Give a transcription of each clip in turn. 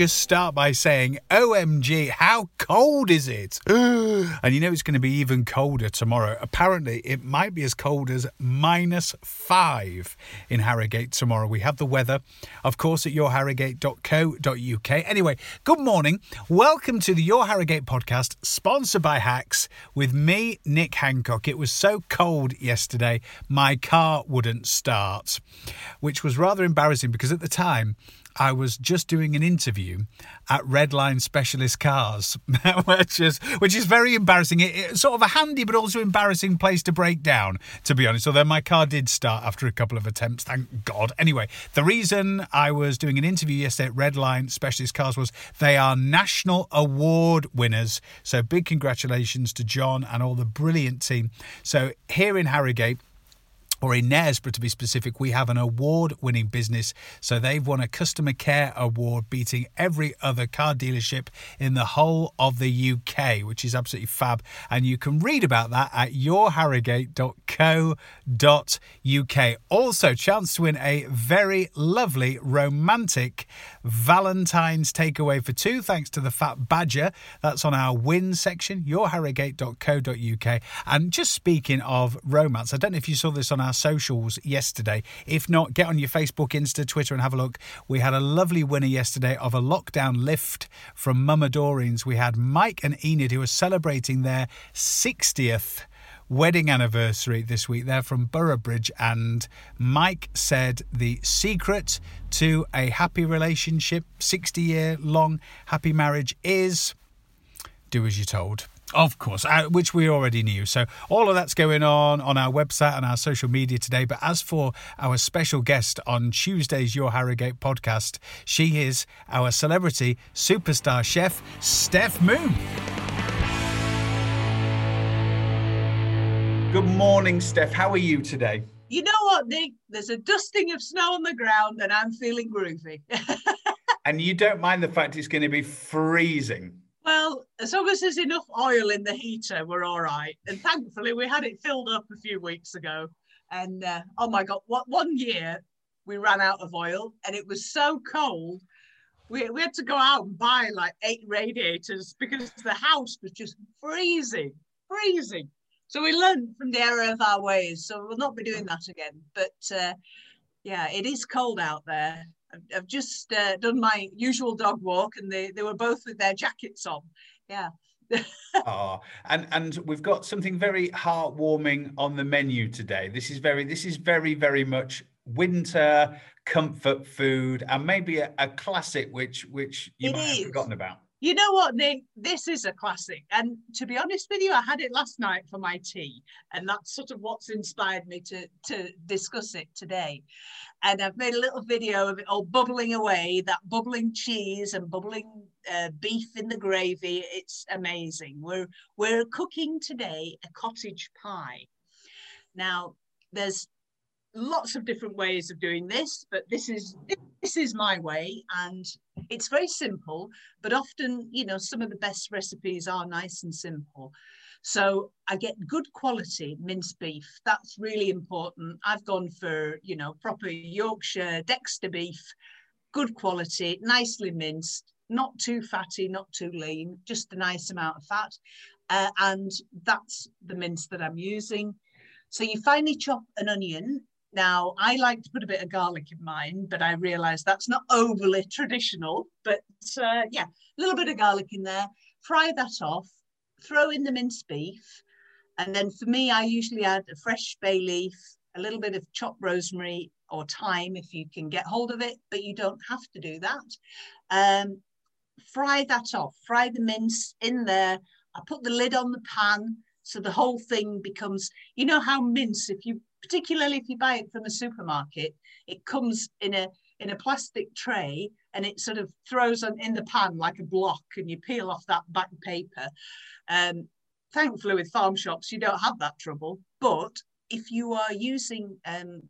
just start by saying, OMG, how cold is it? and you know it's going to be even colder tomorrow. Apparently, it might be as cold as minus five in Harrogate tomorrow. We have the weather, of course, at yourharrogate.co.uk. Anyway, good morning. Welcome to the Your Harrogate podcast, sponsored by Hacks, with me, Nick Hancock. It was so cold yesterday, my car wouldn't start, which was rather embarrassing because at the time, I was just doing an interview at Redline Specialist Cars, which is which is very embarrassing. It, it's sort of a handy but also embarrassing place to break down, to be honest. Although my car did start after a couple of attempts, thank God. Anyway, the reason I was doing an interview yesterday at Redline Specialist Cars was they are national award winners. So big congratulations to John and all the brilliant team. So here in Harrogate or in Knaresborough to be specific, we have an award winning business. So they've won a customer care award, beating every other car dealership in the whole of the UK, which is absolutely fab. And you can read about that at yourharrogate.co.uk. Also, chance to win a very lovely romantic Valentine's takeaway for two, thanks to the Fat Badger. That's on our win section, yourharrogate.co.uk. And just speaking of romance, I don't know if you saw this on our socials yesterday. If not, get on your Facebook, Insta, Twitter, and have a look. We had a lovely winner yesterday of a lockdown lift from Mama Doreen's. We had Mike and Enid who are celebrating their 60th wedding anniversary this week. They're from Boroughbridge, and Mike said the secret to a happy relationship, 60 year long happy marriage, is do as you're told. Of course, uh, which we already knew. So, all of that's going on on our website and our social media today. But as for our special guest on Tuesday's Your Harrogate podcast, she is our celebrity superstar chef, Steph Moon. Good morning, Steph. How are you today? You know what, Nick? There's a dusting of snow on the ground and I'm feeling groovy. and you don't mind the fact it's going to be freezing? Well, as long as there's enough oil in the heater, we're all right. And thankfully, we had it filled up a few weeks ago. And uh, oh my God, what one year we ran out of oil and it was so cold. We, we had to go out and buy like eight radiators because the house was just freezing, freezing. So we learned from the error of our ways. So we'll not be doing that again. But uh, yeah, it is cold out there. I've, I've just uh, done my usual dog walk, and they, they were both with their jackets on. Yeah. oh, and and we've got something very heartwarming on the menu today. This is very this is very very much winter comfort food, and maybe a, a classic which which you it might is. have forgotten about. You know what, Nick? This is a classic. And to be honest with you, I had it last night for my tea. And that's sort of what's inspired me to, to discuss it today. And I've made a little video of it all bubbling away, that bubbling cheese and bubbling uh, beef in the gravy. It's amazing. We're, we're cooking today a cottage pie. Now, there's lots of different ways of doing this, but this is this is my way and it's very simple but often you know some of the best recipes are nice and simple. So i get good quality minced beef. That's really important. I've gone for you know proper yorkshire dexter beef good quality nicely minced not too fatty not too lean just a nice amount of fat. Uh, and that's the mince that i'm using. So you finely chop an onion now, I like to put a bit of garlic in mine, but I realize that's not overly traditional. But uh, yeah, a little bit of garlic in there. Fry that off, throw in the minced beef. And then for me, I usually add a fresh bay leaf, a little bit of chopped rosemary or thyme if you can get hold of it, but you don't have to do that. Um, fry that off, fry the mince in there. I put the lid on the pan so the whole thing becomes, you know how mince, if you particularly if you buy it from a supermarket, it comes in a in a plastic tray and it sort of throws on in the pan like a block and you peel off that back paper. Um, thankfully with farm shops, you don't have that trouble. But if you are using um,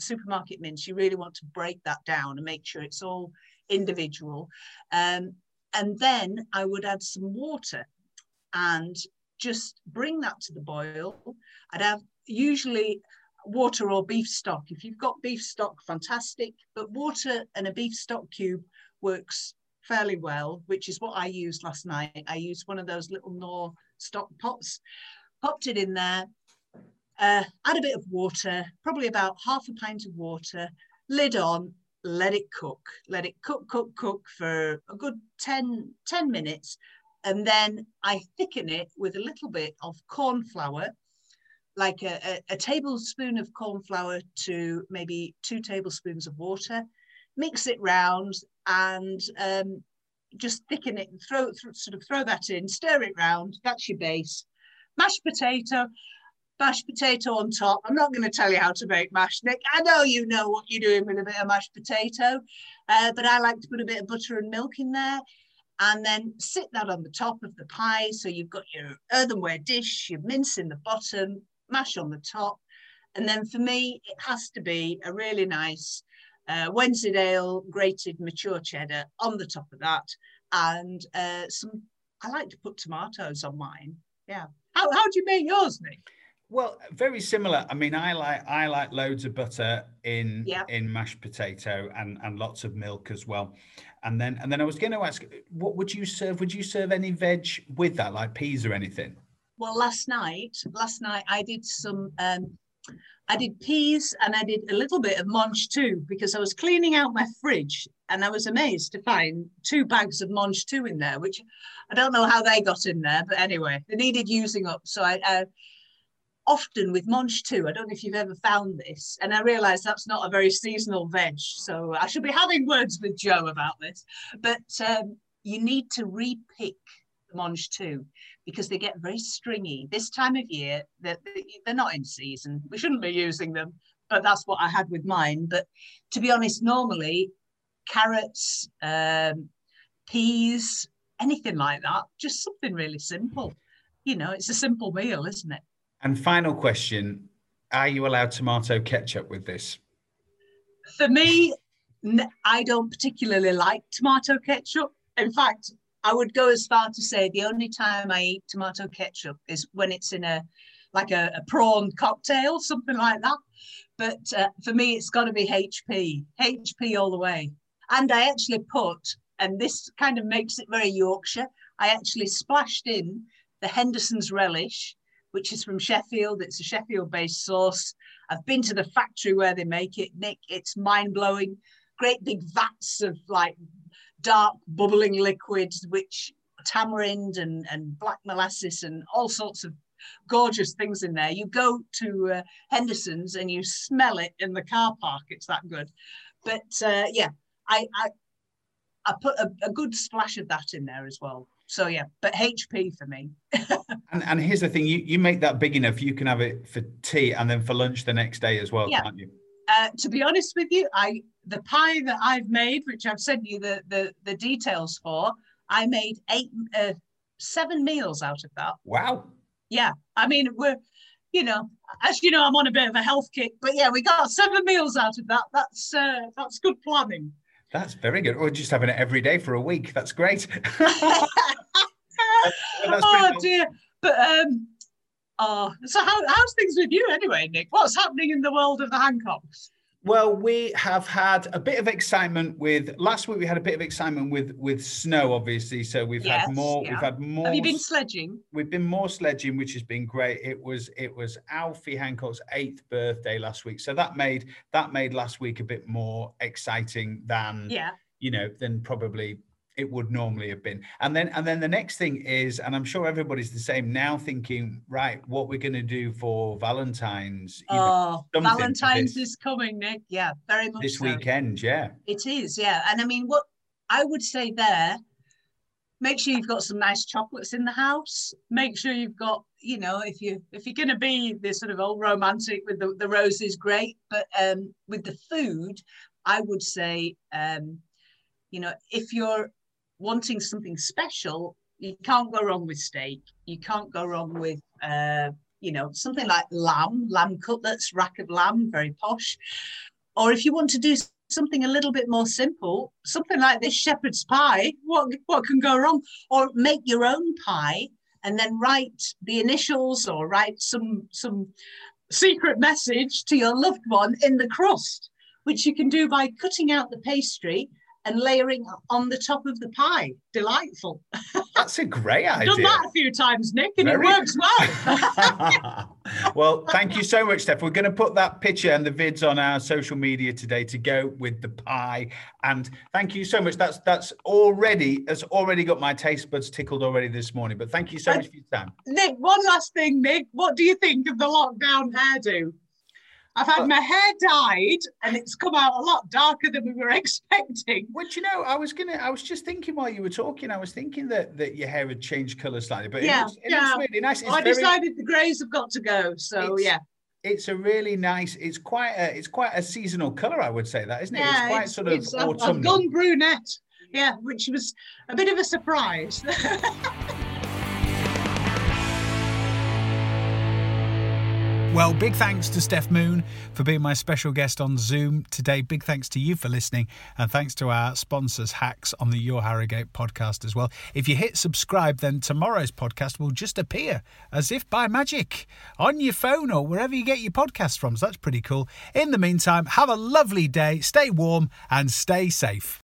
supermarket mince, you really want to break that down and make sure it's all individual. Um, and then I would add some water and just bring that to the boil. I'd have usually water or beef stock. If you've got beef stock, fantastic. But water and a beef stock cube works fairly well, which is what I used last night. I used one of those little Knorr stock pots, popped it in there, uh, add a bit of water, probably about half a pint of water, lid on, let it cook. Let it cook, cook, cook for a good 10, 10 minutes. And then I thicken it with a little bit of corn flour, like a, a, a tablespoon of corn flour to maybe two tablespoons of water, mix it round and um, just thicken it and throw, th sort of throw that in, stir it round. That's your base. Mashed potato mashed potato on top. I'm not going to tell you how to make mashed, Nick. I know you know what you're doing with a bit of mashed potato, uh, but I like to put a bit of butter and milk in there and then sit that on the top of the pie. So you've got your earthenware dish, your mince in the bottom, mash on the top. And then for me, it has to be a really nice uh, Wensleydale grated mature cheddar on the top of that. And uh, some, I like to put tomatoes on mine. Yeah. How, how do you make yours, Nick? Well, very similar. I mean, I like I like loads of butter in yeah. in mashed potato and and lots of milk as well. And then and then I was going to ask, what would you serve? Would you serve any veg with that, like peas or anything? Well, last night, last night I did some. Um, I did peas and I did a little bit of mangetout because I was cleaning out my fridge and I was amazed to find two bags of mangetout in there, which I don't know how they got in there, but anyway, they needed using up. So I, I often with mangetout. I don't know if you've ever found this, and I realise that's not a very seasonal veg. So I should be having words with Joe about this. But um, you need to repick the mangetout because they get very stringy this time of year. They're, they're not in season. We shouldn't be using them, but that's what I had with mine. But to be honest, normally carrots, um, peas, anything like that, just something really simple. You know, it's a simple meal, isn't it? And final question Are you allowed tomato ketchup with this? For me, I don't particularly like tomato ketchup. In fact, I would go as far to say the only time I eat tomato ketchup is when it's in a like a, a prawn cocktail, something like that. But uh, for me, it's got to be HP, HP all the way. And I actually put, and this kind of makes it very Yorkshire, I actually splashed in the Henderson's relish which is from Sheffield. It's a Sheffield based sauce. I've been to the factory where they make it, Nick. It's mind blowing. Great big vats of like dark bubbling liquids, which tamarind and, and black molasses and all sorts of gorgeous things in there. You go to uh, Henderson's and you smell it in the car park. It's that good. But uh, yeah, I, I, I put a, a good splash of that in there as well so yeah, but HP for me. and, and here's the thing: you you make that big enough, you can have it for tea and then for lunch the next day as well, yeah. can't you? Uh, to be honest with you, I the pie that I've made, which I've sent you the the, the details for, I made eight uh, seven meals out of that. Wow. Yeah, I mean we're, you know, as you know, I'm on a bit of a health kick, but yeah, we got seven meals out of that. That's uh, that's good planning. That's very good. Or just having it every day for a week. That's great. oh dear. But um, oh, so how, how's things with you anyway, Nick? What's happening in the world of the Hancocks? Well, we have had a bit of excitement with last week. We had a bit of excitement with with snow, obviously. So we've yes, had more. Yeah. We've had more. Have you been sledging? We've been more sledging, which has been great. It was it was Alfie Hancock's eighth birthday last week, so that made that made last week a bit more exciting than yeah you know than probably it would normally have been. And then and then the next thing is, and I'm sure everybody's the same now, thinking, right, what we're going to do for Valentine's. Oh, Valentine's is coming, Nick. Yeah, very much. This so. weekend, yeah. It is, yeah. And I mean, what I would say there, make sure you've got some nice chocolates in the house. Make sure you've got, you know, if you if you're going to be this sort of old romantic with the the roses, great. But um, with the food, I would say. Um, you know, if you're wanting something special, you can't go wrong with steak. You can't go wrong with, uh, you know, something like lamb, lamb cutlets, rack of lamb, very posh. Or if you want to do something a little bit more simple, something like this shepherd's pie, what, what can go wrong? Or make your own pie and then write the initials or write some, some secret message to your loved one in the crust, which you can do by cutting out the pastry and layering on the top of the pie. Delightful. That's a great idea. Done that a few times, Nick, and Very... it works well. well, thank you so much, Steph. We're going to put that picture and the vids on our social media today to go with the pie. And thank you so much. That's that's already has already got my taste buds tickled already this morning. But thank you so uh, much for your time. Nick, one last thing, Nick. What do you think of the lockdown hairdo? I've had my hair dyed and it's come out a lot darker than we were expecting. Which you know, I was gonna I was just thinking while you were talking, I was thinking that that your hair had changed colour slightly, but yeah, it looks, it yeah. really nice. It's I very, decided the greys have got to go. So yeah. It's a really nice. It's quite a. It's quite a seasonal color, I would say that, isn't it? Yeah, it's quite it's, sort of it's, autumnal. I've gone brunette. Yeah, which was a bit of a surprise. Well, big thanks to Steph Moon for being my special guest on Zoom today. Big thanks to you for listening, and thanks to our sponsors, Hacks, on the Your Harrogate podcast as well. If you hit subscribe, then tomorrow's podcast will just appear as if by magic on your phone or wherever you get your podcasts from. So that's pretty cool. In the meantime, have a lovely day, stay warm, and stay safe.